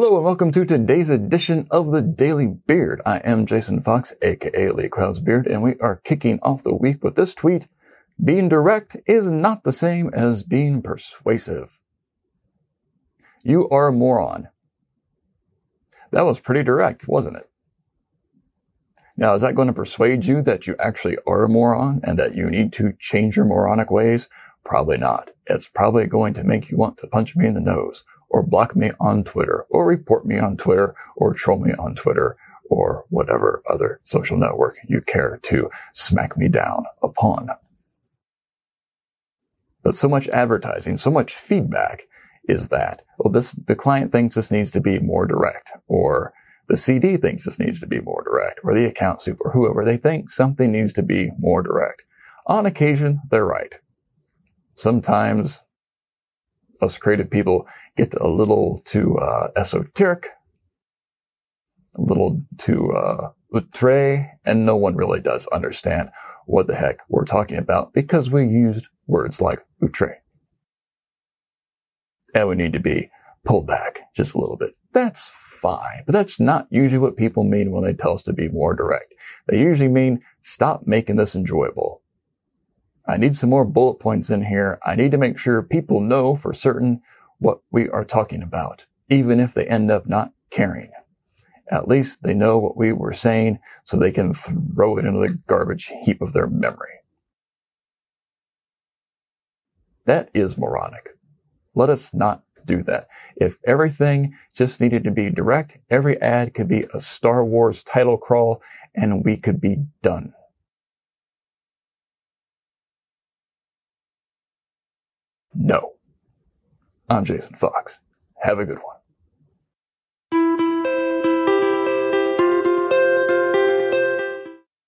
Hello and welcome to today's edition of the Daily Beard. I am Jason Fox, aka Lee Clow's Beard, and we are kicking off the week with this tweet. Being direct is not the same as being persuasive. You are a moron. That was pretty direct, wasn't it? Now, is that going to persuade you that you actually are a moron and that you need to change your moronic ways? Probably not. It's probably going to make you want to punch me in the nose or block me on Twitter or report me on Twitter or troll me on Twitter or whatever other social network you care to smack me down upon. But so much advertising, so much feedback is that, well, this, the client thinks this needs to be more direct or the CD thinks this needs to be more direct or the account supe or whoever they think something needs to be more direct. On occasion, they're right. Sometimes us creative people get a little too uh, esoteric, a little too uh, outre, and no one really does understand what the heck we're talking about because we used words like outre. And we need to be pulled back just a little bit. That's fine, but that's not usually what people mean when they tell us to be more direct. They usually mean stop making this enjoyable. I need some more bullet points in here. I need to make sure people know for certain what we are talking about, even if they end up not caring. At least they know what we were saying so they can throw it into the garbage heap of their memory. That is moronic. Let us not do that. If everything just needed to be direct, every ad could be a Star Wars title crawl and we could be done. No. I'm Jason Fox. Have a good one.